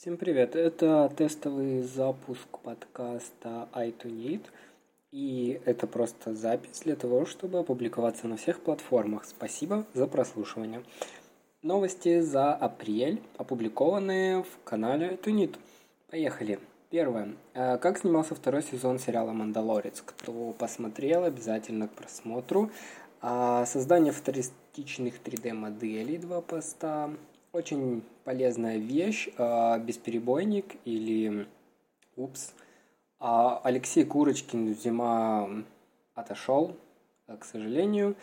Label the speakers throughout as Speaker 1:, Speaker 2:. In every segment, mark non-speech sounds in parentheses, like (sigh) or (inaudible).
Speaker 1: Всем привет! Это тестовый запуск подкаста iTunes. И это просто запись для того, чтобы опубликоваться на всех платформах. Спасибо за прослушивание. Новости за апрель, опубликованные в канале iTunes. Поехали. Первое. Э, как снимался второй сезон сериала «Мандалорец»? Кто посмотрел, обязательно к просмотру. А, создание футуристичных 3D-моделей, два поста. Очень полезная вещь, а, бесперебойник или упс. А Алексей Курочкин зима отошел, к сожалению.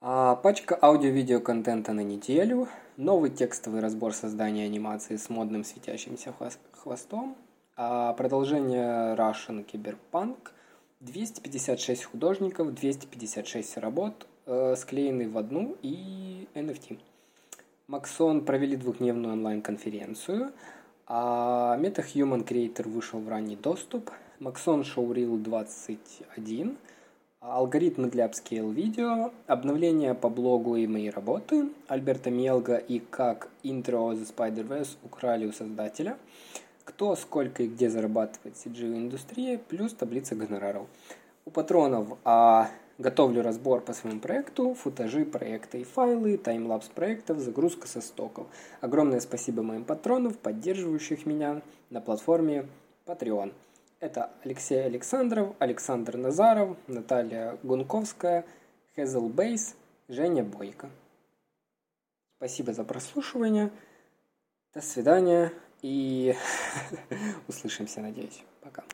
Speaker 1: А пачка аудио-видео контента на неделю. Новый текстовый разбор создания анимации с модным светящимся хвостом. Продолжение Russian Cyberpunk. 256 художников, 256 работ, э, склеены в одну и NFT. Максон провели двухдневную онлайн-конференцию, а MetaHuman Creator вышел в ранний доступ, Maxon Showreel 21, алгоритмы для upscale видео, обновление по блогу и мои работы, Альберта Мелга и как Intro The Spider-Verse украли у создателя, кто, сколько и где зарабатывает CGI-индустрия, плюс таблица гонораров. У патронов а Готовлю разбор по своему проекту, футажи проекта и файлы, таймлапс проектов, загрузка со стоков. Огромное спасибо моим патронам, поддерживающих меня на платформе Patreon. Это Алексей Александров, Александр Назаров, Наталья Гунковская, Хезл Бейс, Женя Бойко. Спасибо за прослушивание. До свидания и (laughs) услышимся, надеюсь. Пока.